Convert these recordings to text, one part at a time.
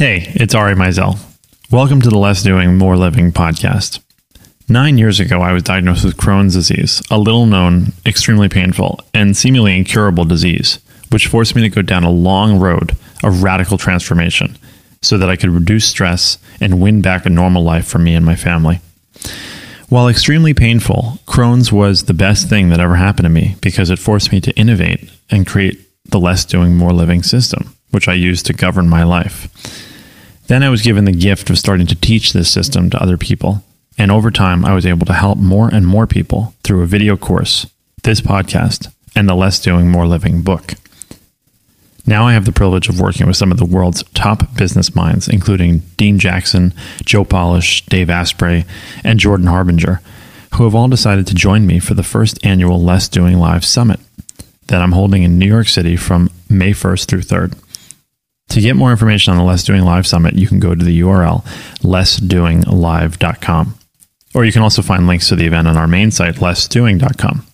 Hey, it's Ari Meisel. Welcome to the Less Doing, More Living podcast. Nine years ago, I was diagnosed with Crohn's disease, a little known, extremely painful, and seemingly incurable disease, which forced me to go down a long road of radical transformation so that I could reduce stress and win back a normal life for me and my family. While extremely painful, Crohn's was the best thing that ever happened to me because it forced me to innovate and create the less doing, more living system, which I use to govern my life. Then I was given the gift of starting to teach this system to other people. And over time, I was able to help more and more people through a video course, this podcast, and the Less Doing, More Living book. Now I have the privilege of working with some of the world's top business minds, including Dean Jackson, Joe Polish, Dave Asprey, and Jordan Harbinger, who have all decided to join me for the first annual Less Doing Live Summit that I'm holding in New York City from May 1st through 3rd. To get more information on the Less Doing Live Summit, you can go to the URL lessdoinglive.com. Or you can also find links to the event on our main site, lessdoing.com.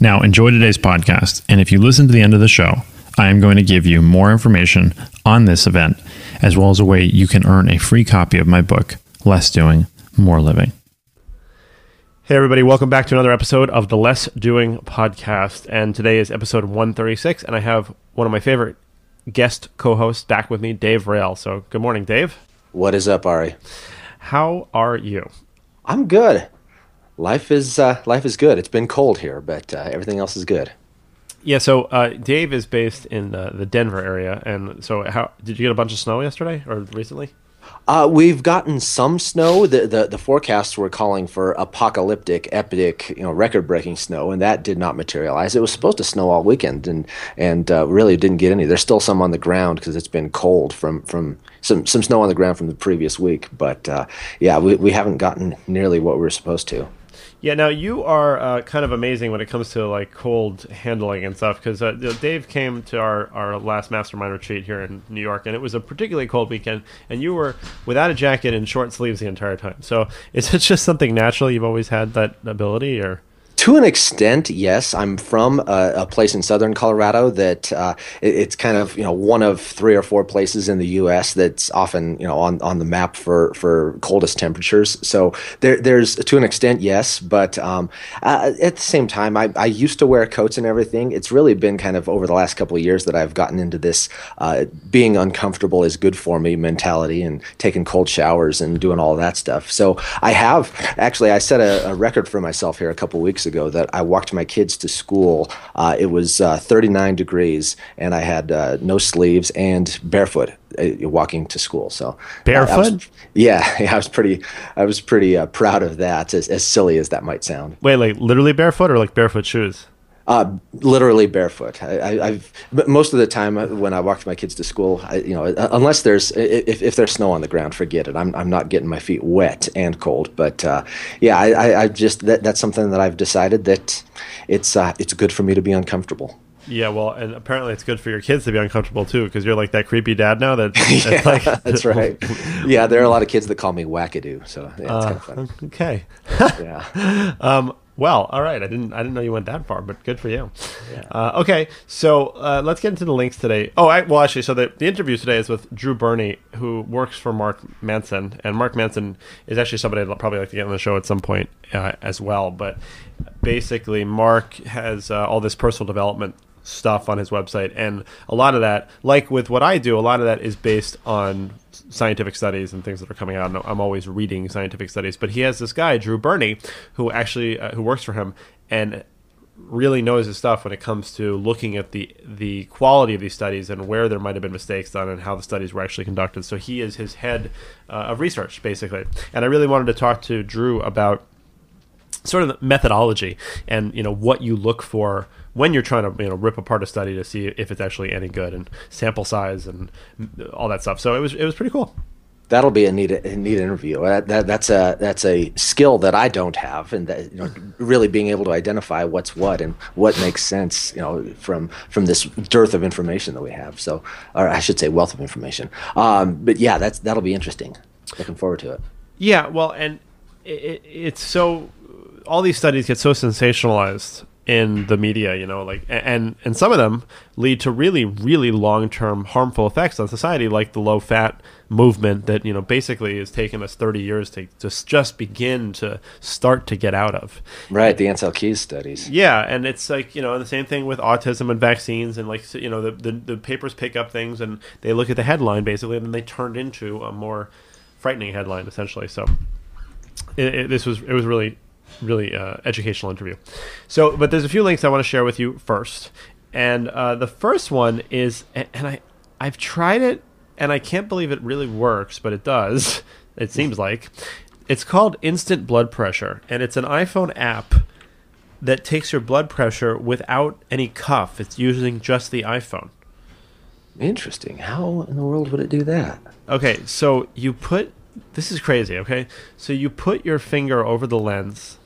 Now, enjoy today's podcast, and if you listen to the end of the show, I am going to give you more information on this event, as well as a way you can earn a free copy of my book, Less Doing, More Living. Hey, everybody, welcome back to another episode of the Less Doing podcast. And today is episode 136, and I have one of my favorite guest co-host back with me, Dave Rail. So, good morning, Dave. What is up, Ari? How are you? I'm good. Life is uh, life is good. It's been cold here, but uh, everything else is good. Yeah, so uh, Dave is based in uh, the Denver area, and so how did you get a bunch of snow yesterday or recently? Uh, we've gotten some snow. The, the the forecasts were calling for apocalyptic, epic, you know, record-breaking snow, and that did not materialize. It was supposed to snow all weekend, and and uh, really didn't get any. There's still some on the ground because it's been cold from from some some snow on the ground from the previous week. But uh, yeah, we we haven't gotten nearly what we were supposed to. Yeah, now you are uh, kind of amazing when it comes to like cold handling and stuff because uh, Dave came to our, our last mastermind retreat here in New York and it was a particularly cold weekend and you were without a jacket and short sleeves the entire time. So is it just something natural you've always had that ability or? To an extent, yes. I'm from a, a place in southern Colorado that uh, it, it's kind of you know one of three or four places in the U.S. that's often you know on, on the map for, for coldest temperatures. So there, there's to an extent, yes, but um, uh, at the same time, I, I used to wear coats and everything. It's really been kind of over the last couple of years that I've gotten into this uh, being uncomfortable is good for me mentality and taking cold showers and doing all that stuff. So I have actually I set a, a record for myself here a couple weeks ago that I walked my kids to school. Uh, it was uh, 39 degrees, and I had uh, no sleeves and barefoot uh, walking to school. So barefoot. I was, yeah, yeah, I was pretty, I was pretty uh, proud of that. As, as silly as that might sound. Wait, like literally barefoot or like barefoot shoes? Uh, literally barefoot. I, have most of the time uh, when I walk my kids to school, I, you know, uh, unless there's if, if there's snow on the ground, forget it. I'm I'm not getting my feet wet and cold. But uh, yeah, I, I, I, just that, that's something that I've decided that it's uh, it's good for me to be uncomfortable. Yeah, well, and apparently it's good for your kids to be uncomfortable too, because you're like that creepy dad now. That yeah, like, that's right. Yeah, there are a lot of kids that call me wackadoo. So yeah, it's uh, kind of fun. Okay. yeah. Um, well, all right. I didn't. I didn't know you went that far, but good for you. Yeah. Uh, okay, so uh, let's get into the links today. Oh, I, well, actually, so the, the interview today is with Drew Birnie, who works for Mark Manson, and Mark Manson is actually somebody I'd probably like to get on the show at some point uh, as well. But basically, Mark has uh, all this personal development stuff on his website and a lot of that like with what i do a lot of that is based on scientific studies and things that are coming out i'm always reading scientific studies but he has this guy drew birnie who actually uh, who works for him and really knows his stuff when it comes to looking at the the quality of these studies and where there might have been mistakes done and how the studies were actually conducted. So he is his head uh, of research basically. And i really wanted to talk to drew about sort of the methodology and you know what you look for when you're trying to you know rip apart a study to see if it's actually any good and sample size and all that stuff. So it was it was pretty cool. That'll be a neat, a neat interview. That, that, that's a that's a skill that I don't have, and that, you know, really being able to identify what's what and what makes sense, you know, from from this dearth of information that we have. So, or I should say, wealth of information. Um, but yeah, that's that'll be interesting. Looking forward to it. Yeah, well, and it, it's so all these studies get so sensationalized in the media, you know, like and and some of them lead to really really long-term harmful effects on society like the low fat movement that, you know, basically has taken us 30 years to just just begin to start to get out of. Right, the Ancel Keys studies. Yeah, and it's like, you know, the same thing with autism and vaccines and like you know, the the, the papers pick up things and they look at the headline basically and then they turn into a more frightening headline essentially. So it, it, this was it was really really uh, educational interview. So, but there's a few links I want to share with you first, and uh, the first one is, and I I've tried it, and I can't believe it really works, but it does. It seems like it's called Instant Blood Pressure, and it's an iPhone app that takes your blood pressure without any cuff. It's using just the iPhone. Interesting. How in the world would it do that? Okay, so you put this is crazy. Okay, so you put your finger over the lens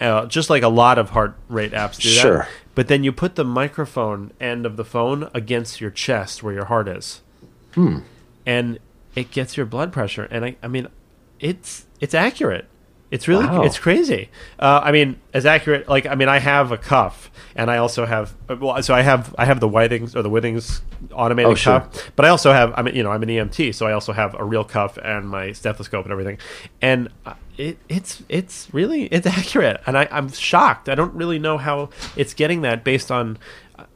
uh, just like a lot of heart rate apps do Sure. that. But then you put the microphone end of the phone against your chest where your heart is. Hmm. And it gets your blood pressure. And I, I mean, it's it's accurate. It's really Wow. it's crazy. Uh, I mean, as accurate. Like I mean, I have a cuff, and I also have uh, well, so I have I have the Withings or the Withings automated Oh, sure. cuff, but I also have I mean, you know, I'm an EMT, so I also have a real cuff and my stethoscope and everything, and uh, it it's it's really it's accurate, and I, I'm shocked. I don't really know how it's getting that based on,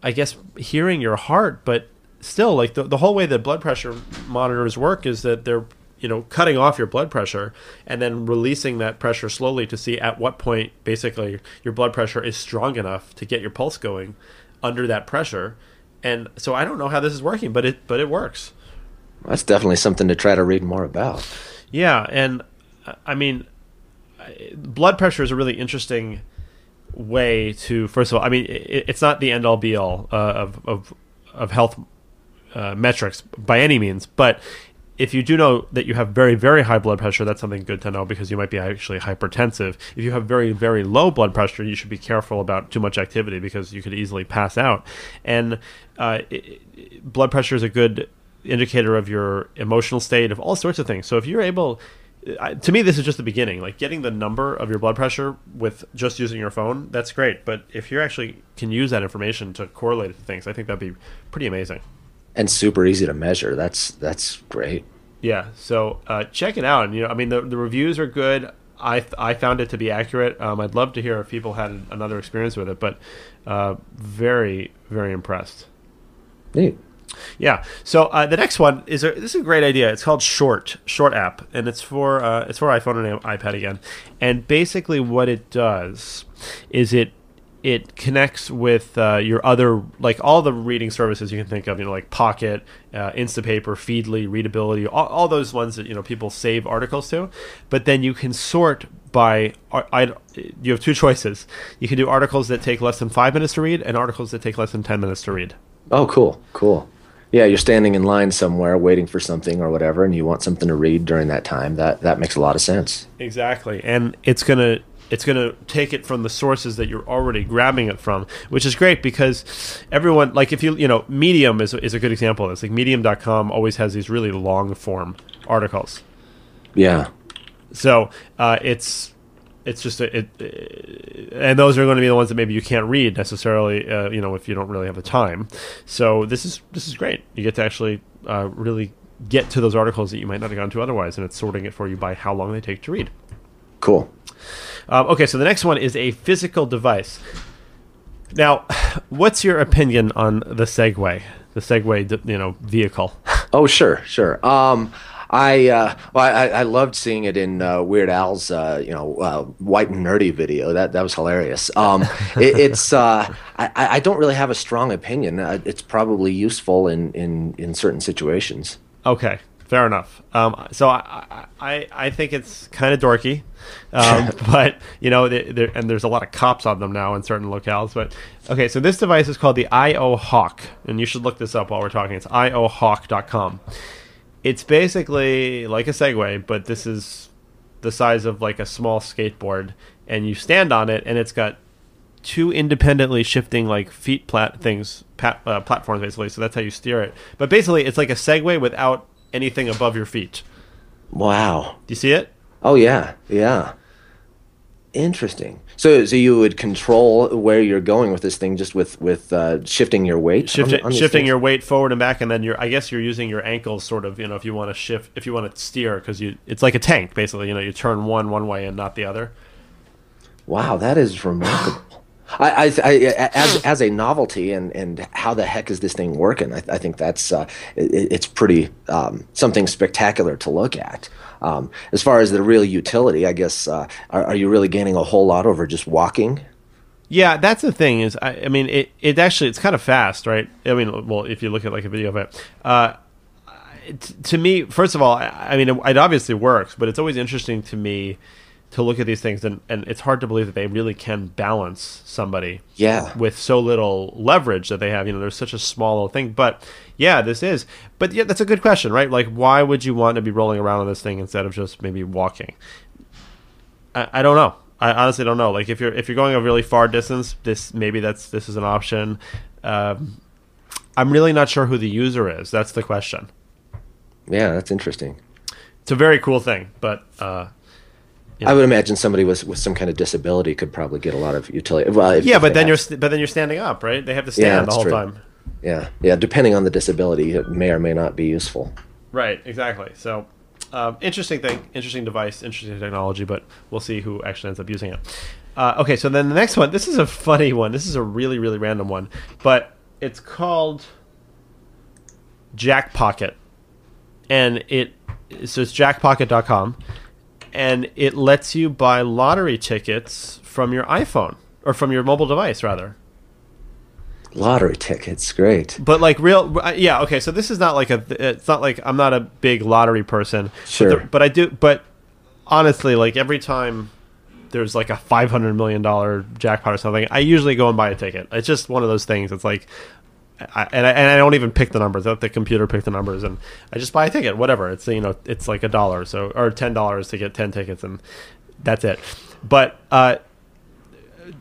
I guess, hearing your heart, but still, like the the whole way that blood pressure monitors work is that they're you know cutting off your blood pressure and then releasing that pressure slowly to see at what point basically your blood pressure is strong enough to get your pulse going under that pressure and so i don't know how this is working but it but it works That's definitely something to try to read more about. yeah and i mean blood pressure is a really interesting way to first of all i mean it, it's not the end all be all uh, of, of of health uh, metrics by any means but if you do know that you have very very high blood pressure that's something good to know because you might be actually hypertensive. If you have very very low blood pressure you should be careful about too much activity because you could easily pass out. And uh, it, it- blood pressure is a good indicator of your emotional state of all sorts of things. So if you're able I, to me this is just the beginning. Like getting the number of your blood pressure with just using your phone that's great. But if you actually can use that information to correlate to things i think that'd be pretty amazing. And super easy to measure. That's that's great. yeah. So uh, check it out. And you know i mean the, the reviews are good. I, I found it to be accurate. Um, i'd love to hear if people had another experience with it but uh, very very impressed. Neat. Yeah. So uh, the next one is a, this is a great idea. It's called Short Short app, and it's for uh, it's for iPhone and iPad again. And basically, what it does is it it connects with uh, your other like all the reading services you can think of. You know, like Pocket, uh, Instapaper, Feedly, Readability, all, all those ones that you know people save articles to. But then you can sort by I, you have two choices. You can do articles that take less than five minutes to read, and articles that take less than ten minutes to read. Oh, cool, cool. Yeah, you're standing in line somewhere waiting for something or whatever, and you want something to read during that time. That that makes a lot of sense. Exactly, and it's gonna it's gonna take it from the sources that you're already grabbing it from, which is great because everyone like if you you know Medium is is a good example of this. Like Medium.com always has these really long form articles, Yeah, so uh, it's it's just a, it, and those are going to be the ones that maybe you can't read necessarily, uh, you know, if you don't really have the time. So this is this is great. You get to actually uh, really get to those articles that you might not have gone to otherwise, and it's sorting it for you by how long they take to read. cool. Um, okay, so the next one is a physical device. Now, what's your opinion on the Segway, the Segway, you know, vehicle? Oh, sure, sure. Um, I uh, well, I, I loved seeing it in uh, Weird Al's uh, you know uh, white and nerdy video. That that was hilarious. Um, it, it's uh, I, I don't really have a strong opinion. Uh, it's probably useful in, in, in certain situations. Okay, Fair enough. Um, so I, I, I think it's kind of dorky, um, but you know, they- and there's a lot of cops on them now in certain locales. But okay, so this device is called the IO Hawk, and you should look this up while we're talking. It's iohawk.com. It's basically like a Segway, but this is the size of like a small skateboard, and you stand on it, and it's got two independently shifting like feet plat things pat, uh, platforms basically so that's how you steer it but basically it's like a segway without anything above your feet Wow. do you see it Oh yeah, yeah. Interesting. So, so you would control where you're going with this thing just with with uh, shifting your weight, Shift, on- on shifting things? your weight forward and back and then you're i guess you're using your ankles sort of you know if you want to shift if you want to steer because you it's like a tank basically you know you turn one one way and not the other Wow, that is remarkable. I, I, I, as as a novelty, and, and how the heck is this thing working? I, I think that's uh, it, it's pretty um, something spectacular to look at. Um, as far as the real utility, I guess, uh, are, are you really gaining a whole lot over just walking? Yeah, that's the thing is, I, I mean, it, it actually it's kind of fast, right? I mean, well, if you look at like a video of it, uh, t- to me, first of all, I, I mean, it, it obviously works, but it's always interesting to me to look at these things, and, and it's hard to believe that they really can balance somebody Yeah. with so little leverage that they have. You know, there's such a small little thing, but yeah, this is. But yeah, that's a good question, right? Like, why would you want to be rolling around on this thing instead of just maybe walking? I, I don't know. I honestly don't know. Like if you're if you're going a really far distance, this maybe that's this is an option. Um, I'm really not sure who the user is. That's the question. Yeah, that's interesting. It's a very cool thing, but uh, I would imagine somebody with with some kind of disability could probably get a lot of utility. Well, if, yeah, if but then have- you're st- but then you're standing up, right? They have to stand Yeah, the whole true. time. yeah, yeah. Depending on the disability, it may or may not be useful. Right, exactly. So, um, interesting thing, interesting device, interesting technology, but we'll see who actually ends up using it. Uh, okay, so then the next one. This is a funny one. This is a really, really random one, but it's called Jackpocket, and it so it's jackpocket.com, and it lets you buy lottery tickets from your iPhone or from your mobile device, rather. Lottery tickets, great. But like real, yeah. Okay, so this is not like a. It's not like I'm not a big lottery person. Sure. But, the- but I do. But honestly, like every time there's like a 500 million dollar jackpot or something, I usually go and buy a ticket. It's just one of those things. It's like. I, and I, and I don't even pick the numbers. I let the computer pick the numbers, and I just buy a ticket. Whatever. It's you know it's like a dollar, so or ten dollars to get ten tickets, and that's it. But uh,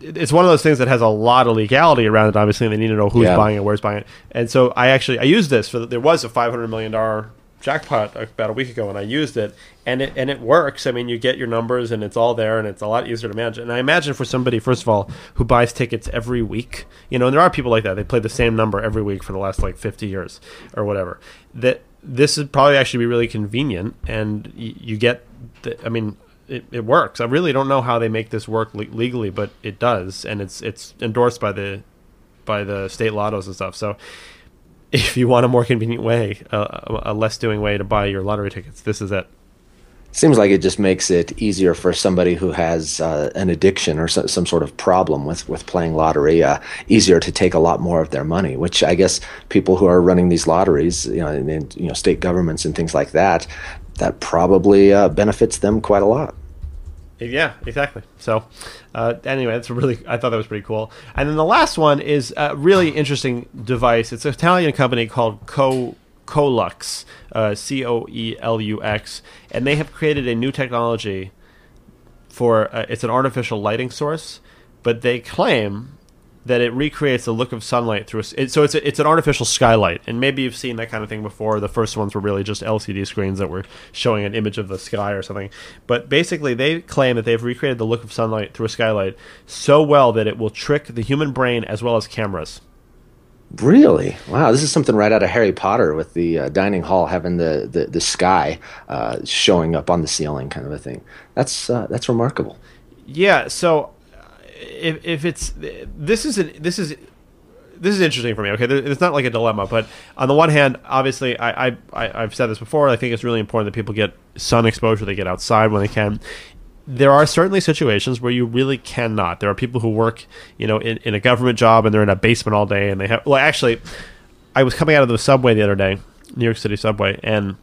it's one of those things that has a lot of legality around it. Obviously, and they need to know who's Yeah. buying it, where's buying it. And so I actually I used this for the, there was a five hundred million dollar jackpot about a week ago, and I used it, and it and it works. I mean, you get your numbers, and it's all there, and it's a lot easier to manage. And I imagine for somebody, first of all, who buys tickets every week, you know, and there are people like that. They play the same number every week for the last like fifty years or whatever. That this would probably actually be really convenient, and y- you get. The, I mean, it, it works. I really don't know how they make this work le- legally, but it does, and it's it's endorsed by the by the state lottos and stuff. So, if you want a more convenient way, uh, a, less doing way to buy your lottery tickets, this is it. Seems like it just makes it easier for somebody who has uh, an addiction or so, some sort of problem with, with playing lottery, uh, easier to take a lot more of their money, which I guess people who are running these lotteries, you know, you know state governments and things like that, that probably uh, benefits them quite a lot. Yeah, exactly. So, uh, anyway, that's really. I thought that was pretty cool. And then the last one is a really interesting device. It's an Italian company called Co CoeLux, uh, C O E L U X, and they have created a new technology for. Uh, it's an artificial lighting source, but they claim that it recreates the look of sunlight through. A, it, so it's a, it's an artificial skylight, and maybe you've seen that kind of thing before. The first ones were really just LCD screens that were showing an image of the sky or something. But basically, they claim that they've recreated the look of sunlight through a skylight so well that it will trick the human brain as well as cameras. Really? Wow, this is something right out of Harry Potter with the uh, dining hall having the, the, the sky uh, showing up on the ceiling, kind of a thing. That's uh, that's remarkable. Yeah. So if, if it's this is an, this is this is interesting for me. Okay, it's not like a dilemma, but on the one hand, obviously, I, I, I I've said this before. I think it's really important that people get sun exposure. They get outside when they can. There are certainly situations where you really cannot. There are people who work, you know, in, in a government job and they're in a basement all day, and they have. Well, actually, I was coming out of the subway the other day, New York City subway, and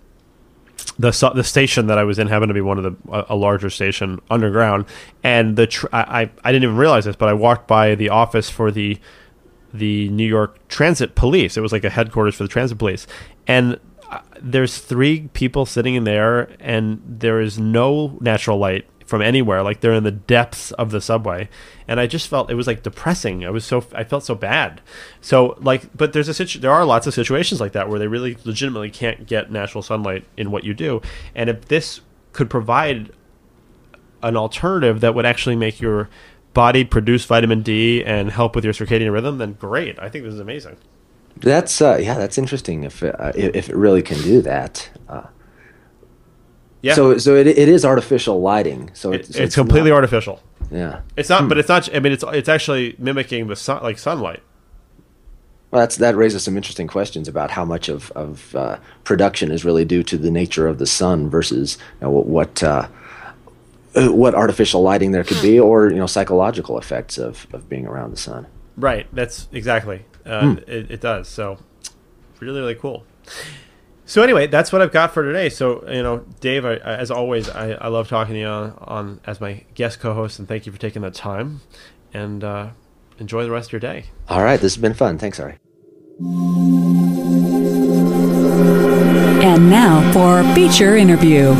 the the station that I was in happened to be one of the a, larger station underground, and the tr- I, I I didn't even realize this, but I walked by the office for the the New York Transit Police. It was like a headquarters for the transit police, and uh, there's three people sitting in there, and there is no natural light from anywhere. Like they're in the depths of the subway, and I just felt it was like depressing. I was so I felt so bad. So like, but there's a situ- there are lots of situations like that where they really legitimately can't get natural sunlight in what you do, and if this could provide an alternative that would actually make your body produce vitamin D and help with your circadian rhythm, then great. I think this is amazing. That's uh, yeah, that's interesting. If it, uh, if it really can do that. Uh, Yeah. So so it, it is artificial lighting. So It- it's, it's, completely not- artificial. yeah. It's not, but it's not. I mean, it's it's actually mimicking the sun, like sunlight. Well, that's that raises some interesting questions about how much of of uh, production is really due to the nature of the sun versus you know, what what, uh, uh, what artificial lighting there could be, or you know psychological effects of of being around the sun. Right. That's exactly. Uh, it, it does. So really, really cool. So anyway, that's what I've got for today. So you know, Dave, I, I- as always, I, I love talking to you on, on as my guest co-host, and thank you for taking the time. And uh, enjoy the rest of your day. All right, this has been fun. Thanks, Ari. And now for our feature interview.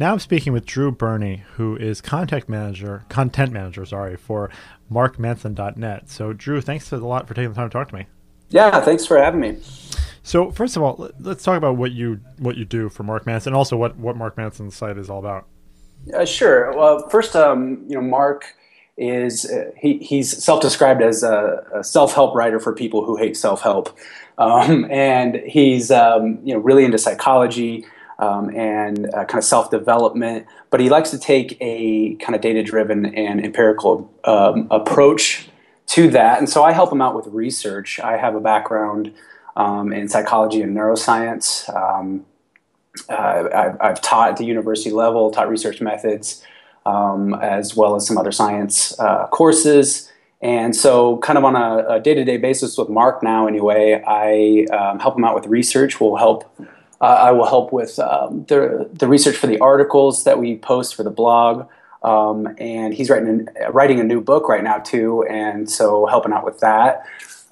Now I'm speaking with Drew Birnie, who is contact manager, content manager, sorry, for markmanson.net. So, Drew, thanks a lot for taking the time to talk to me. Yeah, thanks for having me. So, first of all, let- let's talk about what you what you do for Mark Manson, and also what what Mark Manson's site is all about. Uh, sure. Well, first, um, you know, Mark is uh, he, he's self-described as a, a self-help writer for people who hate self-help, um, and he's um, you know really into psychology um, and uh, kind of self-development. But he likes to take a kind of data-driven and empirical um, approach to that, and so I help him out with research. I have a background um, in psychology and neuroscience. Um, uh, I've, I've taught at the university level, taught research methods, um, as well as some other science uh, courses. And so, kind of on a, day to day basis with Mark now, anyway, I um, help him out with research. We'll help. Uh, I will help with um, the the research for the articles that we post for the blog. Um, and he's writing writing a new book right now too, and so helping out with that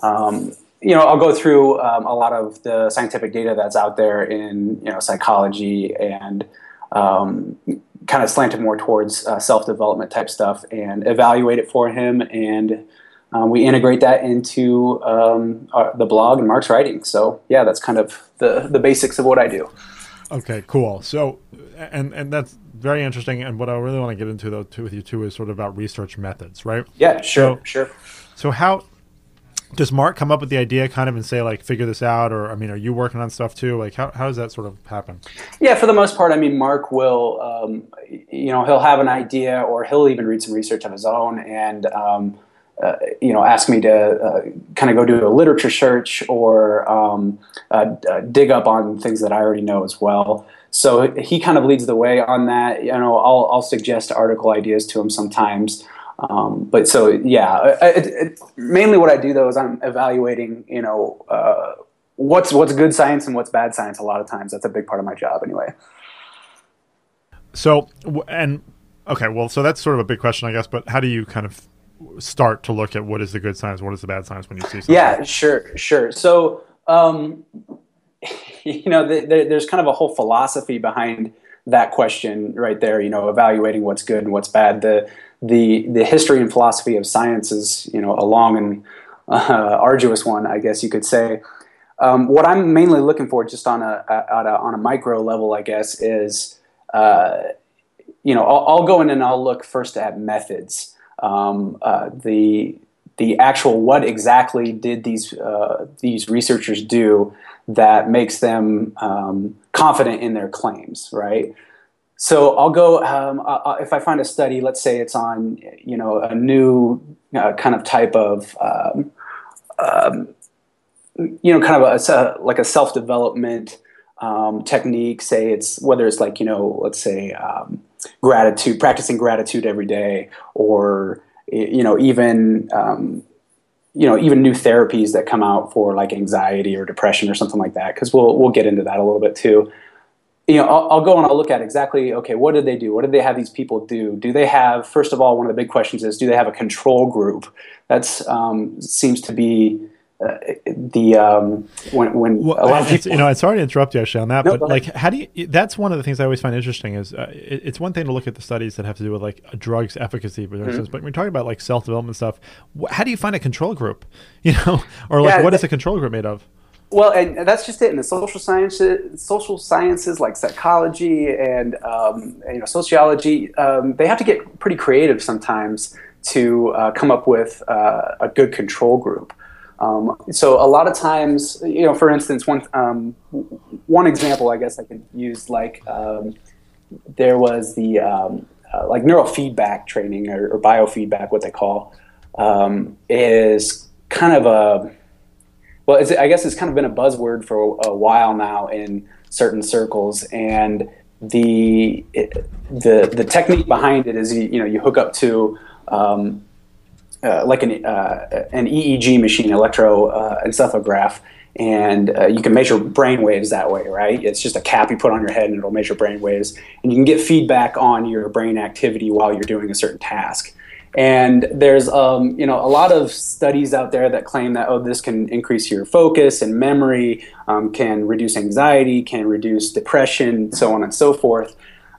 Um, you know, I'll go through um, a lot of the scientific data that's out there in you know psychology and um, kind of slanted more towards uh, self development type stuff and evaluate it for him, and um, we integrate that into um, our, the blog and Mark's writing. So yeah, that's kind of the the basics of what I do. Okay, cool. So, and and that's very interesting. And what I really want to get into though, too, with you too, is sort of about research methods, right? Yeah, sure, So- sure. So how does Mark come up with the idea, kind of, and say like, figure this out, or I mean, are you working on stuff too? Like, how how does that sort of happen? Yeah, for the most part, I mean, Mark will, um, you know, he'll have an idea or he'll even read some research of his own and, um, uh, you know, ask me to uh, kind of go do a literature search or um, uh, uh, dig up on things that I already know as well. So he kind of leads the way on that. You know, I'll, I'll suggest article ideas to him sometimes. Um, but so yeah, it, it, mainly what I do though is I'm evaluating, you know, uh, what's what's good science and what's bad science. A lot of times, that's a big part of my job anyway. So, and okay, well, so that's sort of a big question, I guess. But how do you kind of start to look at what is the good science, what is the bad science when you see something? Yeah, sure, sure. So, um, you know, the, the, there's kind of a whole philosophy behind that question right there. You know, evaluating what's good and what's bad. The the the history and philosophy of science is you know a long and uh, arduous one, I guess you could say. Um, what I'm mainly looking for, just on a, a, a on a micro level, I guess, is uh, you know I'll, I'll, go in and I'll look first at methods. Um, uh, the the actual what exactly did these uh, these researchers do that makes them um, confident in their claims, right? So I'll go um, if I find a study. Let's say it's on you know a new uh, kind of type of um, um, you know kind of a like a self development um, technique. Say it's whether it's like you know let's say um, gratitude, practicing gratitude every day, or you know even um, you know even new therapies that come out for like anxiety or depression or something like that because we'll we'll get into that a little bit too. You know I'll, I'll, go and i'll look at exactly okay what did they do? What did they have these people do? Do they have first of all one of the big questions is do they have a control group? That's um, seems to be uh, the um, when when well, a lot of people, you know, it's sorry to interrupt you actually on that, no, but like, how do you? That's one of the things I always find interesting is uh, it, it's one thing to look at the studies that have to do with like a drug's efficacy, for instance, mm-hmm. but when you're talking about like self development stuff, wh- how do you find a control group? You know, or like yeah, what is a control group made of? Well, and that's just it. In the social sciences, social sciences like psychology and um, you know sociology, um, they have to get pretty creative sometimes to uh, come up with uh, a good control group. Um, so a lot of times, you know, for instance, one um, one example I guess I could use like um, there was the um, uh, like neurofeedback training or, or, biofeedback, what they call, um, is kind of a well, I guess it's kind of been a buzzword for a, a while now in certain circles, and the it, the the technique behind it is you, you know you hook up to um, uh, like an uh, an EEG machine, electroencephalograph, uh, and uh, you can measure brain waves that way, right? It's just a cap you put on your head, and it'll measure brain waves, and you can get feedback on your brain activity while you're doing a certain task. And there's um, you know a lot of studies out there that claim that oh this can increase your focus and memory, um, can reduce anxiety, can reduce depression, so on and so forth.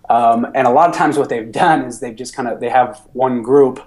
Um, and a lot of times what they've done is they've just kind of they have one group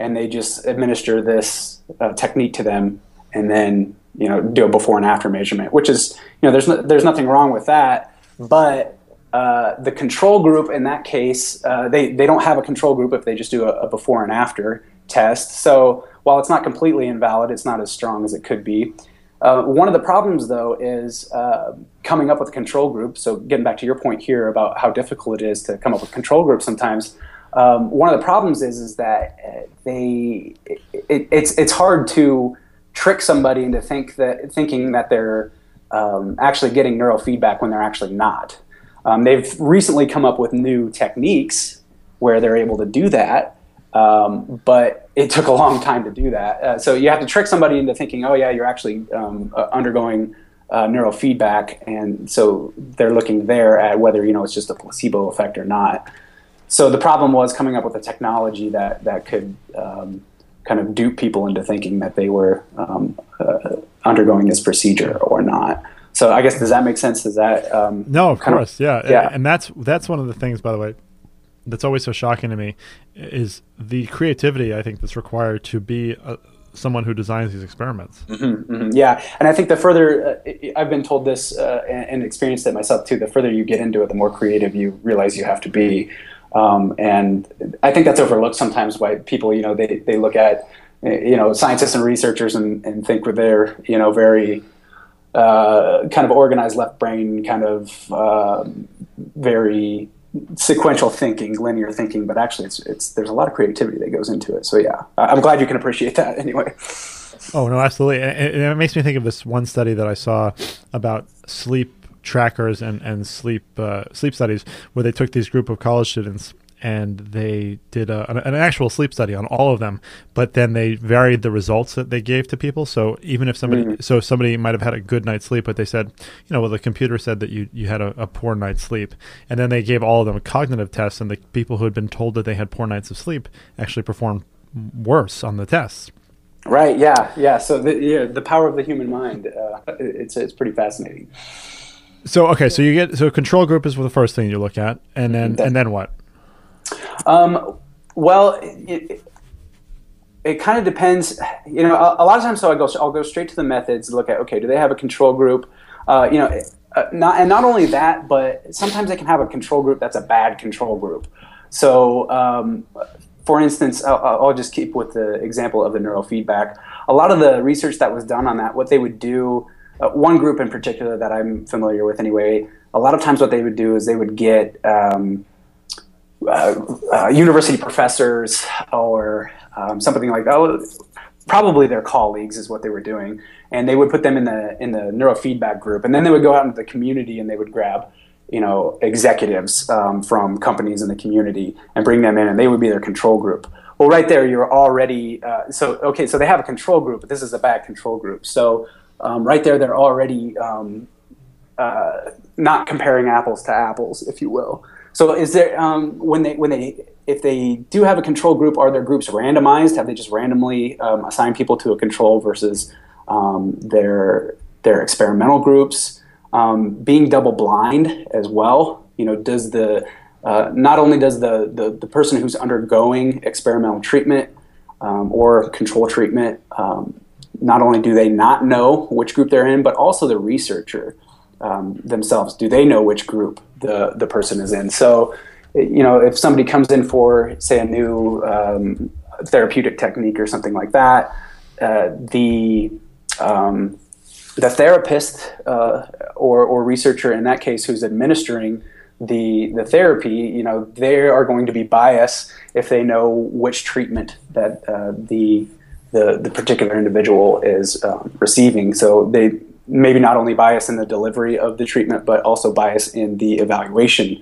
and they just administer this uh, technique to them and then you know do a before and after measurement which is you know there's no, there's nothing wrong with that. But uh, the control group in that case uh, they they don't have a control group if they just do a, a, before and after test. So while it's not completely invalid it's not as strong as it could be. Uh, one of the problems though is uh, coming up with a control group. So getting back to your point here about how difficult it is to come up with control groups sometimes um, one of the problems is is that uh, they it, it, it's it's hard to trick somebody into think that thinking that they're um, actually getting neurofeedback when they're actually not. Um, they've recently come up with new techniques where they're able to do that, um, but it took a long time to do that. Uh, so you have to trick somebody into thinking, oh yeah, you're actually um, uh, undergoing uh, neurofeedback, and so they're looking there at whether you know it's just a placebo effect or not so the problem was coming up with a technology that that could um, kind of dupe people into thinking that they were um, uh, undergoing this procedure or not. So I guess does that make sense? Does that um, no? Of course, of, yeah, yeah. And that's that's one of the things, by the way, that's always so shocking to me is the creativity I think that's required to be a, someone who designs these experiments. Mm-hmm, mm-hmm. Yeah, and I think the further uh, I've been told this uh, and, and, experienced it myself too, the further you get into it, the more creative you realize you have to be. Um, and I think that's overlooked sometimes by people. You know, they they look at you know scientists and researchers and, and think they're you know very uh, kind of organized left brain, kind of uh, very sequential thinking, linear thinking. But actually, it's it's there's a lot of creativity that goes into it. So yeah, I'm glad you can appreciate that anyway. Oh no, absolutely, and it makes me think of this one study that I saw about sleep trackers and and sleep uh, sleep studies where they took these group of college students and they did a, an, an, actual sleep study on all of them, but then they varied the results that they gave to people. So even if somebody, mm. so somebody might have had a good night's sleep, but they said, you know, well, the computer said that you you had a, a, poor night's sleep, and then they gave all of them cognitive tests, and the people who had been told that they had poor nights of sleep actually performed worse on the tests. Right. Yeah. Yeah. So the yeah, the power of the human mind, uh, it's it's pretty fascinating. So okay, so you get so control group is the first thing you look at, and then and then what? Um, well, it, it kind of depends. You know, a, a, lot of times, so I go I'll go straight to the methods. Look at okay, do they have a control group? Uh, you know, uh, not and not only that, but sometimes they can have a control group that's a bad control group. So, um, for instance, I'll, I'll, just keep with the example of the neurofeedback. A lot of the research that was done on that, what they would do uh, one group in particular that I'm familiar with anyway, a lot of times what they would do is they would get um, uh, uh, university professors or um, something like that. Oh, probably their colleagues is what they were doing, and they would put them in the in the neurofeedback group, and then they would go out into the community and they would grab you know executives um, from companies in the community and bring them in, and they would be their control group. well, right there, you're already uh, so okay. So they have a control group, but this is a bad control group. So um, right there, they're already um, uh, not comparing apples to apples, if you will. So is there um, when they when they if they do have a control group, are their groups randomized? Have they just randomly um, assigned people to a control versus um, their their experimental groups? Um, being double blind as well. You know, does the uh, not only does the, the, the person who's undergoing experimental treatment um, or control treatment, um, not only do they not know which group they're in, but also the researcher um, themselves. Do they know which group the, the person is in? So, you know, if somebody comes in for, say, a new um, therapeutic technique or something like that, uh, the um, the therapist uh, or, or researcher in that case who's administering the the therapy, you know, they are going to be biased if they know which treatment that uh, the, the the particular individual is um, receiving. So they maybe not only bias in the delivery of the treatment, but also bias in the evaluation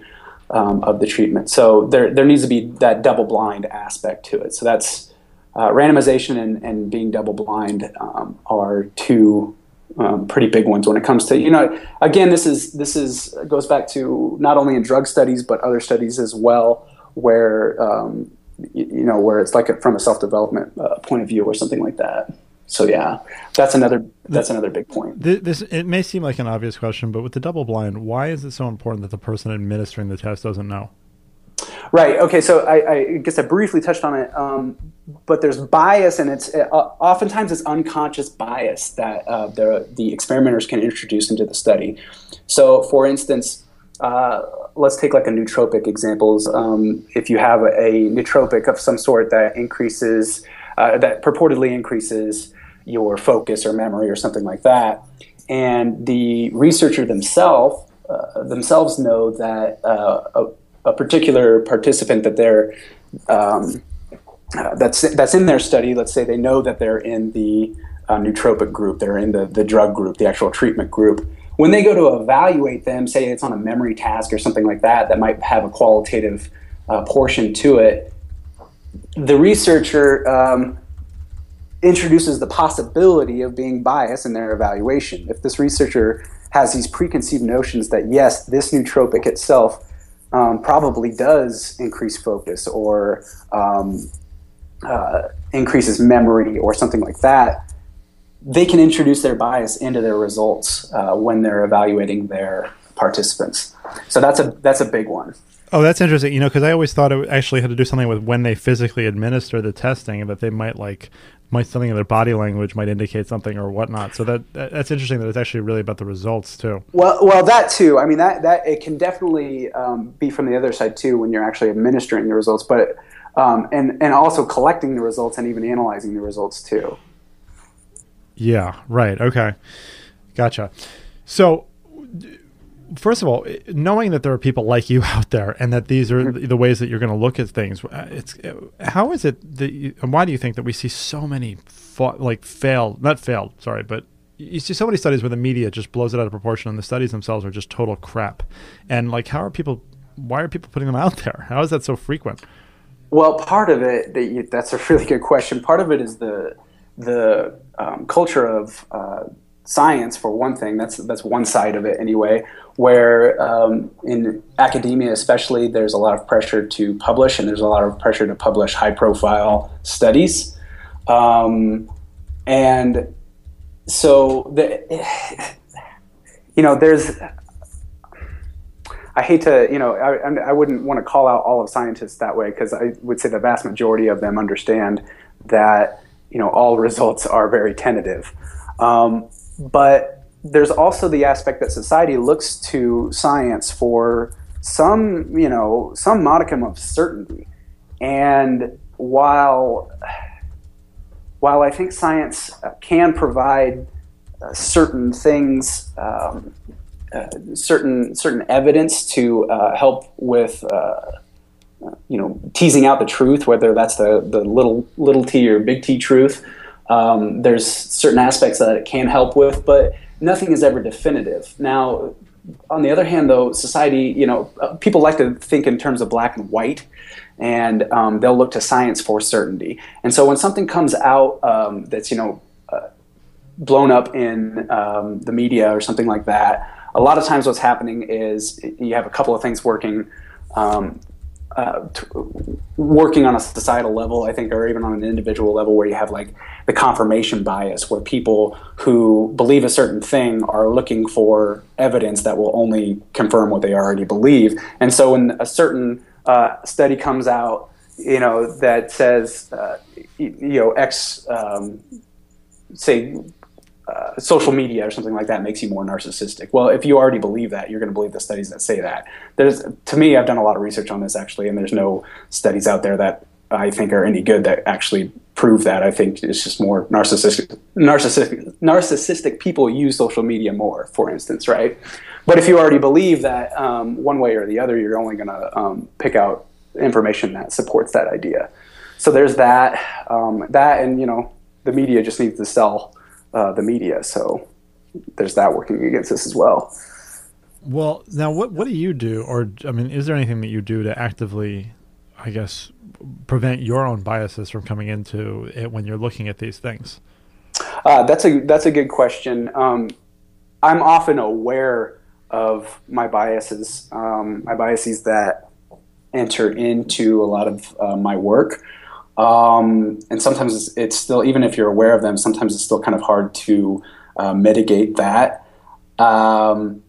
um, of the treatment. So there there needs to be that double blind aspect to it. So that's uh, randomization and, and being double blind um, are two um, pretty big ones when it comes to you know again this is this is goes back to not only in drug studies but other studies as well where um, you, know where it's like a, from a self development uh, point of view or something like that. So yeah, that's another that's another big point. This it may seem like an obvious question, but with the double blind, why is it so important that the person administering the test doesn't know? Right. Okay. So I, I guess I briefly touched on it, um, but there's bias, and it's uh, oftentimes it's unconscious bias that uh, the the experimenters can introduce into the study. So, for instance, uh, let's take like a nootropic examples. Um, if you have a, a, nootropic of some sort that increases, uh, that purportedly increases your focus or memory or something like that, and the researcher themselves uh, themselves know that uh, a, a particular participant that they're um, uh, that's that's in their study. Let's say they know that they're in the nootropic group, they're in the the drug group, the actual treatment group. When they go to evaluate them, say it's on a memory task or something like that, that might have a qualitative uh, portion to it. The researcher um, introduces the possibility of being biased in their evaluation. If this researcher has these preconceived notions that yes, this nootropic itself um, probably does increase focus or um, uh, increases memory or something like that, they can introduce their bias into their results uh, when they're evaluating their participants. So that's a that's a big one. Oh, that's interesting. You know, because I always thought it actually had to do something with when they physically administer the testing, and that they might like might something in their body language might indicate something or whatnot. So that that's interesting that it's actually really about the results too. Well, well, that too. I mean, that that it can definitely um, be from the other side too when you're actually administering the results, but um, and and also collecting the results and even analyzing the results too. Yeah. Right. Okay. Gotcha. So first of all, knowing that there are people like you out there, and that these are mm-hmm. the ways that you're going to look at things, uh, it's how is it that, you, and why do you think that we see so many fa- like failed, not failed, sorry, but you see so many studies where the media just blows it out of proportion, and the studies themselves are just total crap. And like, how are people? Why are people putting them out there? How is that so frequent? Well, part of it, that's a really good question. Part of it is the the um, culture of uh, science for one thing. That's that's one side of it anyway. Where um, in academia, especially, there's a lot of pressure to publish, and there's a lot of pressure to publish high-profile studies, um, and so the you know there's. I hate to, you know, I, I wouldn't want to call out all of scientists that way because I would say the vast majority of them understand that, you know, all results are very tentative. Um, but there's also the aspect that society looks to science for some, you know, some modicum of certainty. And while while I think science can provide uh, certain things, um, uh, certain certain evidence to uh, help with, uh, you know, teasing out the truth, whether that's the the little little t or big T truth, um, there's certain aspects that it can help with, but nothing is ever definitive. Now, on the other hand, though, society, you know, uh, people like to think in terms of black and white, and um, they'll look to science for certainty. And so when something comes out um, that's you know uh, blown up in um, the media or something like that, a lot of times what's happening is you have a couple of things working. Uh, t- working on a societal level, I think, or even on an individual level, where you have like the confirmation bias, where people who believe a certain thing are looking for evidence that will only confirm what they already believe. And so, when a certain uh, study comes out, you know, that says, uh, you know, X, um, say, uh, social media or something like that makes you more narcissistic. Well, if you already believe that, you're going to believe the studies that say that. There's, to me, I've done a lot of research on this actually, and there's no studies out there that I think are any good that actually prove that. I think it's just more narcissistic. Narcissistic, narcissistic people use social media more, for instance, right? But if you already believe that um, one way or the other, you're only going to um, pick out information that supports that idea. So there's that. Um, that, and you know, the media just needs to sell uh, the media. So there's that working against us as well. Well, now what what do you do, or I mean, is there anything that you do to actively, I guess, prevent your own biases from coming into it when you're looking at these things? Uh, that's a that's a good question. Um, I'm often aware of my biases, um, my biases that enter into a lot of uh, my work. Um, and sometimes it's, it's, still, even if you're aware of them, sometimes it's still kind of hard to uh, mitigate that. Um,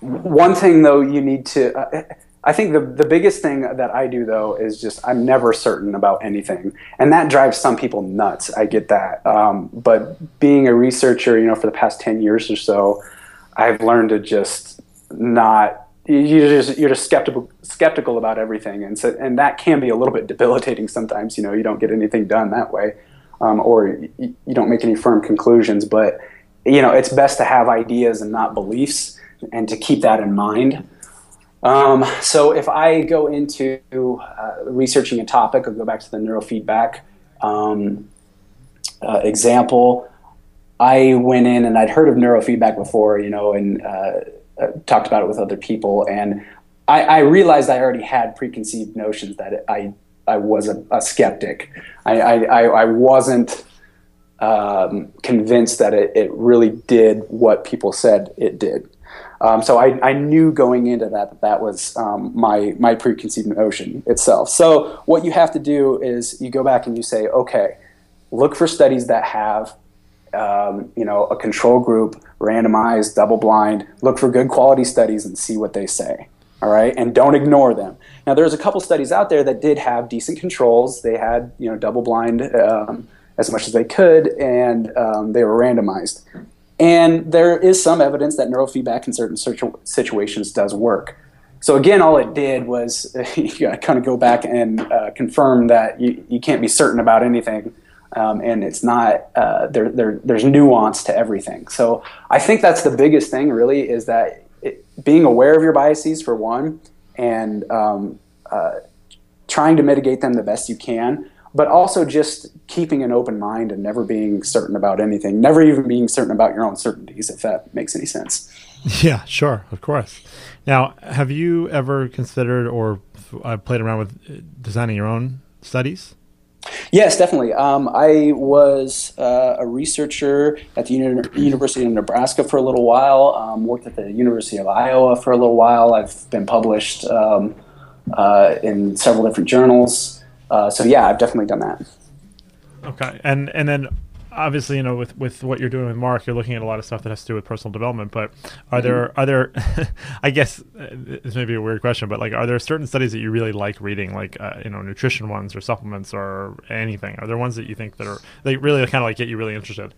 one thing, though, you need to. Uh, I think the, the biggest thing that I do, though, is just I'm never certain about anything. And that drives some people nuts. I get that. Um, but being a researcher, you know, for the past 10 years or so, I've learned to just not you're just you're just skeptical skeptical about everything, and so and that can be a little bit debilitating sometimes. You know, you don't get anything done that way, um, or you, you don't make any firm conclusions. But you know, it's best to have ideas and not beliefs, and to keep that in mind. Um, so if I go into uh, researching a topic, I'll go back to the neurofeedback um, uh, example. I went in and I'd heard of neurofeedback before, you know, and uh, uh, talked about it with other people, and I, I, realized I already had preconceived notions that I I was a, a skeptic. I, I, I wasn't um, convinced that it, it really did what people said it did. Um, so I, I, knew going into that that that was um, my my preconceived notion itself. So what you have to do is you go back and you say, okay, look for studies that have um, you know, a control group, randomized, double blind. Look for good quality studies and see what they say. All right, and don't ignore them. Now, there's a couple studies out there that did have decent controls. They had you know double blind um, as much as they could, and um, they were randomized. And there is some evidence that neurofeedback in certain situations does work. So again, all it did was you got to kind of go back and uh, confirm that you, you can't be certain about anything um, and it's not uh, there, there, There's nuance to everything. So I think that's the biggest thing, really, is that it, being aware of your biases for one, and um, uh, trying to mitigate them the best you can, but also just keeping an open mind and never being certain about anything, never even being certain about your own certainties, if that makes any sense. Yeah, sure, of course. Now, have you ever considered or uh, played around with uh, designing your own studies? Yes, definitely. Um, I was uh, a researcher at the Uni- University of Nebraska for a little while. Um, worked at the University of Iowa for a little while. I've been published um, uh, in several different journals. Uh, so yeah, I've definitely done that. Okay, and and then obviously, you know, with with what you're doing with Mark, you're looking at a lot of stuff that has to do with personal development. But are there mm-hmm. are there? I guess uh, this may be a weird question, but like, are there certain studies that you really like reading, like uh, you know, nutrition ones or supplements or anything? Are there ones that you think that are they really kind of like get you really interested?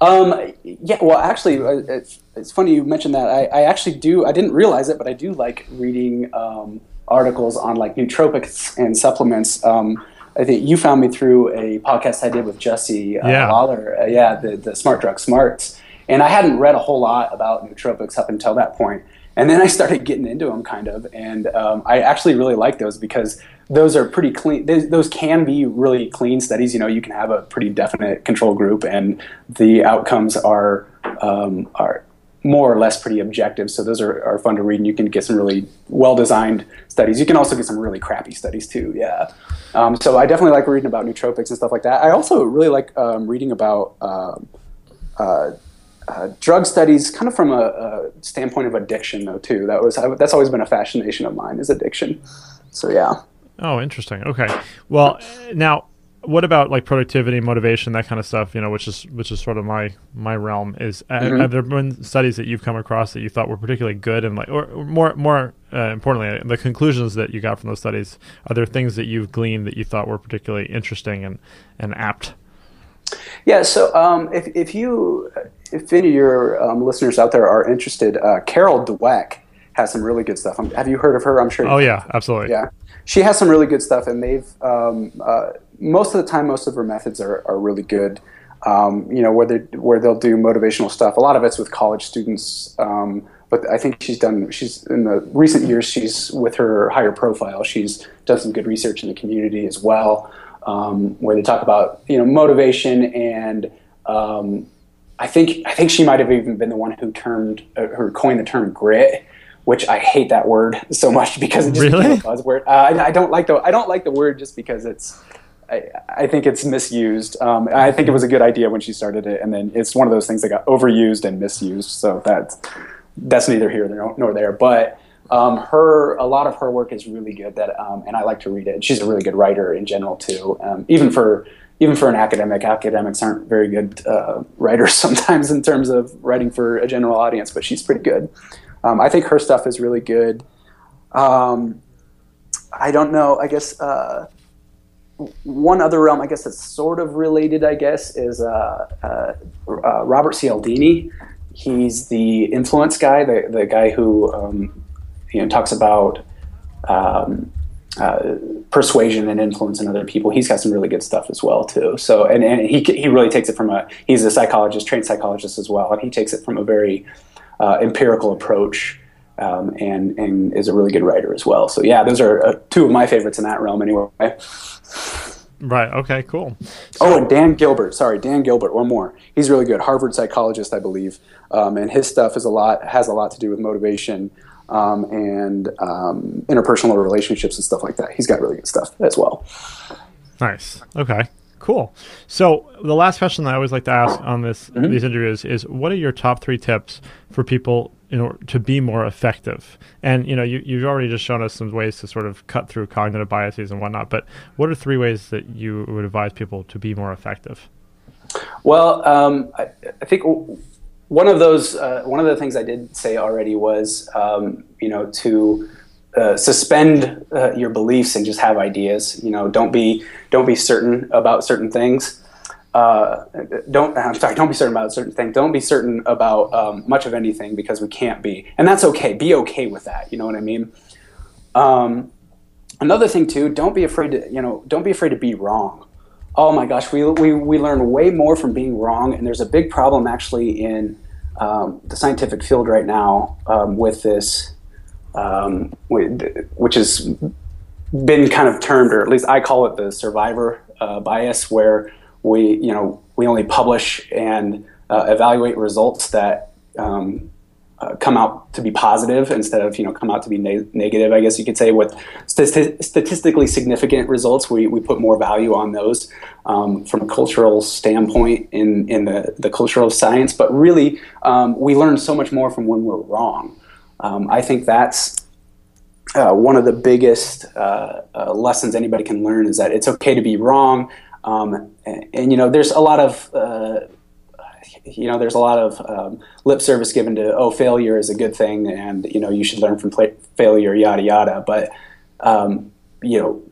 Um, yeah, well, actually, uh, it's, it's funny you mentioned that. I, I actually do. I didn't realize it, but I do like reading um, articles on like nootropics and supplements. Um, I think you found me through a podcast I did with Jesse uh, yeah. Lawler. Uh, yeah, the, the Smart Drug Smarts. And I hadn't read a whole lot about nootropics up until that point. And then I started getting into them kind of. And um, I actually really like those because those are pretty clean. Those, those can be really clean studies. You know, you can have a pretty definite control group and the outcomes are, um, are more or less pretty objective. So those are, are fun to read, and you can get some really well designed studies. You can also get some really crappy studies too. Yeah. Um, so I definitely like reading about nootropics and stuff like that. I also really like um, reading about um, uh, uh, drug studies, kind of from a, a, standpoint of addiction, though too. That was that's always been a fascination of mine is addiction. So yeah. Oh, interesting. Okay. Well, now what about like productivity, motivation, that kind of stuff? You know, which is which is sort of my my realm. Is uh, mm-hmm. have there been studies that you've come across that you thought were particularly good, and like, or, or more more uh, importantly, the conclusions that you got from those studies? Are there things that you've gleaned that you thought were particularly interesting and and apt? Yeah. So um, if if you if any of your um, listeners out there are interested, uh, Carol Dweck has some really good stuff. Um, have you heard of her? I'm sure. Oh yeah, absolutely. Yeah, she has some really good stuff, and they've um, uh, most of the time, most of her methods are, are really good. Um, you know, where they where they'll do motivational stuff. A lot of it's with college students, um, but I think she's done. She's in the recent years. She's with her higher profile. She's done some good research in the community as well, um, where they talk about you know motivation and. Um, I think I think she might have even been the one who termed uh, who coined the term grit, which I hate that word so much because it just really? became a buzzword. Uh, I, I, don't like the I don't like the word just because it's I, I think it's misused. Um, I think it was a good idea when she started it, and then it's one of those things that got overused and misused. So that's that's neither here nor there. But um, her a lot of her work is really good. That um, and I like to read it. She's a really good writer in general too. Um, even for even for an academic, academics aren't very good uh, writers sometimes in terms of writing for a general audience. But she's pretty good. Um, I think her stuff is really good. Um, I don't know. I guess. Uh, one other realm, I guess that's sort of related, I guess, is uh, uh, uh, Robert Cialdini. He's the influence guy, the, the guy who um, you know talks about um, uh, persuasion and influence in other people. He's got some really good stuff as well too. So and, and he he really takes it from a he's a psychologist, trained psychologist as well, and he takes it from a very uh, empirical approach. Um, and and is a really good writer as well. So yeah, those are uh, two of my favorites in that realm anyway. Right. Okay. Cool. So, oh, and Dan Gilbert. Sorry, Dan Gilbert. One more. He's really good. Harvard psychologist, I believe, um, and his stuff is a lot has a lot to do with motivation um, and um, interpersonal relationships and stuff like that. He's got really good stuff as well. Nice. Okay. Cool. So the last question that I always like to ask on this mm-hmm. these interviews is, what are your top three tips for people in order to be more effective? And you know, you, you've already just shown us some ways to sort of cut through cognitive biases and whatnot. But what are three ways that you would advise people to be more effective? Well, um, I, I, think one of those uh, one of the things I did say already was, um, you know, to uh, suspend uh, your beliefs and just have ideas. You know, don't be don't be certain about certain things. Uh, don't I'm sorry, don't be certain about a certain things. Don't be certain about um, much of anything because we can't be, and that's okay. Be okay with that. You know what I mean? Um, another thing too, don't be afraid to you know don't be afraid to be wrong. Oh my gosh, we we we learn way more from being wrong, and there's a big problem actually in um, the scientific field right now um, with this um, which has been kind of termed, or at least I call it the survivor uh, bias, where we, you know, we only publish and uh, evaluate results that um, uh, come out to be positive instead of, you know, come out to be ne- negative. I guess you could say with st- statistically significant results, we, we put more value on those um, from a cultural standpoint in, in the, the cultural science. But really, um, we learn so much more from when we're wrong. Um, I think that's uh, one of the biggest uh, uh, lessons anybody can learn is that it's okay to be wrong. Um, and, and, you know, there's a lot of uh, you know, there's a lot of um, lip service given to oh, failure is a good thing, and you know, you should learn from play- failure, yada yada. But um, you know,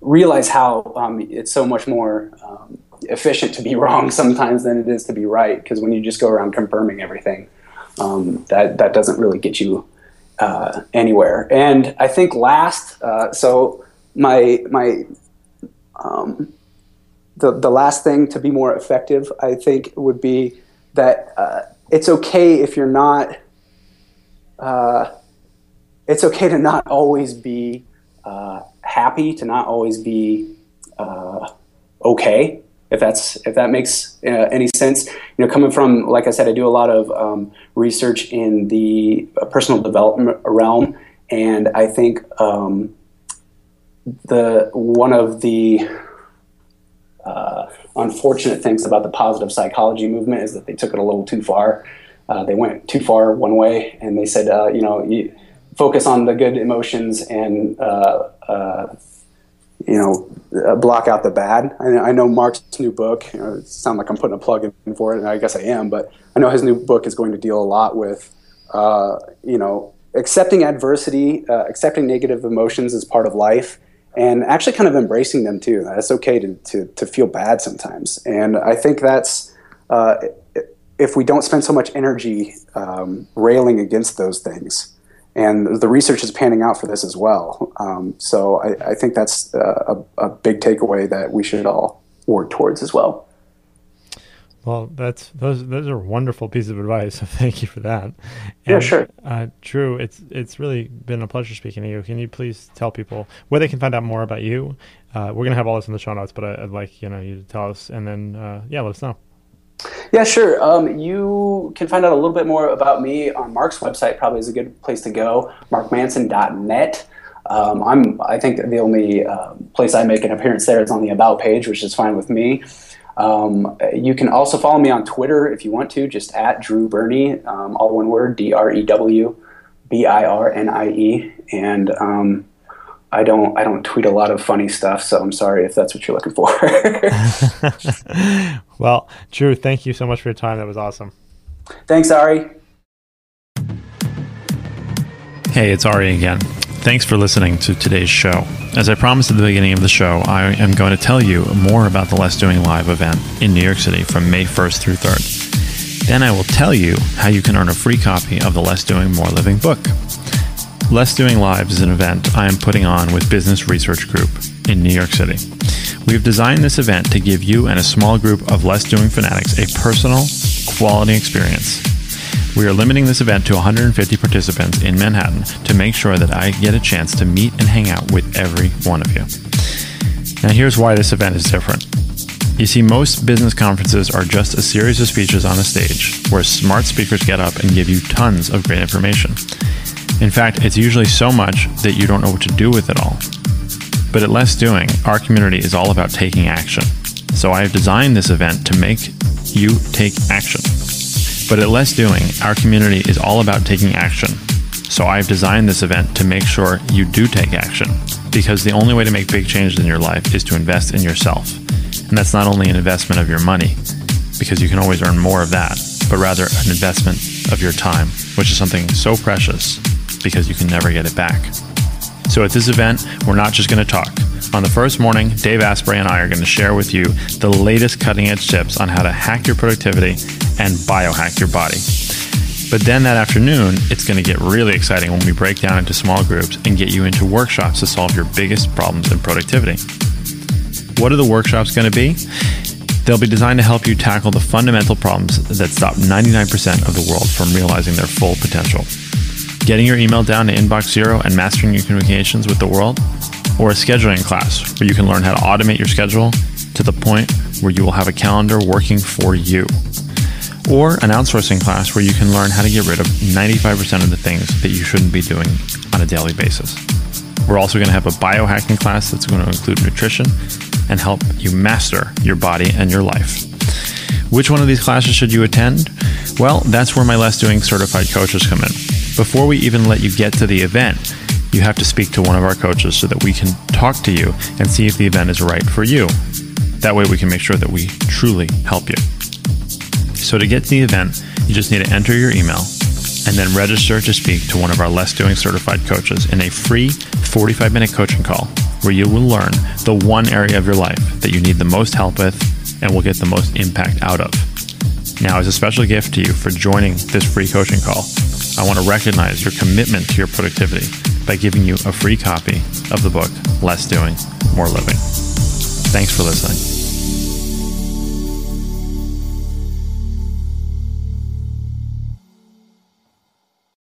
realize how um, it's so much more um, efficient to be wrong sometimes than it is to be right. Because when you just go around confirming everything, um, that that doesn't really get you uh, anywhere. And I think last, uh, so my my um, the the last thing to be more effective, I think, would be that uh, it's okay if you're not. Uh, it's okay to not always be uh, happy, to not always be uh, okay. if that's if that makes uh, any sense. You know, coming from like I said, I do a lot of um, research in the uh, personal development realm, and I think um, the one of the uh, unfortunate things about the positive psychology movement is that they took it a little too far. Uh, they went too far one way, and they said, uh, you know, you focus on the good emotions and uh, you know, uh, block out the bad. I, know Mark's new book. You know, it sounds like I'm putting a plug in for it, and I guess I am. But I know his new book is going to deal a lot with, uh, you know, accepting adversity, uh, accepting negative emotions as part of life, and actually kind of embracing them too. It's okay to, to to feel bad sometimes, and I think that's. Uh, if we don't spend so much energy um, railing against those things, and the research is panning out for this as well. Um, so I, I, think that's a, a, big takeaway that we should all work towards as well. Well, that's those those are wonderful pieces of advice. So thank you for that. And, yeah, sure. Uh, Drew, it's it's really been a pleasure speaking to you. Can you please tell people where they can find out more about you? Uh, we're gonna have all this in the show notes, but I, would like you know you to tell us, and then uh, yeah, let us know. Yeah, sure. Um, you can find out a little bit more about me on Mark's website. Probably is a good place to go. MarkManson.net. Um, I'm. I think the only uh, place I make an appearance there is on the About page, which is fine with me. Um, you can also follow me on Twitter if you want to, just at Drew Birnie, um, all one word, D R E W B I R N I E, and um, I don't I don't tweet a lot of funny stuff, so I'm sorry if that's what you're looking for. well, Drew, thank you so much for your time. That was awesome. Thanks, Ari. Hey, it's Ari again. Thanks for listening to today's show. As I promised at the beginning of the show, I am going to tell you more about the Less Doing Live event in New York City from May 1st through 3rd. Then I will tell you how you can earn a free copy of the Less Doing More Living book. Less Doing Live is an event I am putting on with Business Research Group in New York City. We've designed this event to give you and a small group of Less Doing fanatics a personal, quality experience. We are limiting this event to 150 participants in Manhattan to make sure that I get a chance to meet and hang out with every one of you. Now, here's why this event is different. You see, most business conferences are just a series of speeches on a stage where smart speakers get up and give you tons of great information. In fact, it's usually so much that you don't know what to do with it all. But at Less Doing, our community is all about taking action. So I have designed this event to make you take action. But at Less Doing, our community is all about taking action. So I've designed this event to make sure you do take action. Because the only way to make big changes in your life is to invest in yourself. And that's not only an investment of your money, because you can always earn more of that, but rather an investment of your time, which is something so precious because you can never get it back. So at this event, we're not just going to talk. On the first morning, Dave Asprey and I are going to share with you the latest cutting edge tips on how to hack your productivity and biohack your body. But then that afternoon, it's going to get really exciting when we break down into small groups and get you into workshops to solve your biggest problems in productivity. What are the workshops going to be? They'll be designed to help you tackle the fundamental problems that stop 99% of the world from realizing their full potential getting your email down to inbox zero and mastering your communications with the world, or a scheduling class where you can learn how to automate your schedule to the point where you will have a calendar working for you, or an outsourcing class where you can learn how to get rid of 95% of the things that you shouldn't be doing on a daily basis. We're also going to have a biohacking class that's going to include nutrition and help you master your body and your life. Which one of these classes should you attend? Well, that's where my Less Doing certified coaches come in. Before we even let you get to the event, you have to speak to one of our coaches so that we can talk to you and see if the event is right for you. That way, we can make sure that we truly help you. So, to get to the event, you just need to enter your email and then register to speak to one of our Less Doing certified coaches in a free 45 minute coaching call where you will learn the one area of your life that you need the most help with and will get the most impact out of. Now, as a special gift to you for joining this free coaching call, I want to recognize your commitment to your productivity by giving you a free copy of the book, Less Doing, More Living. Thanks for listening.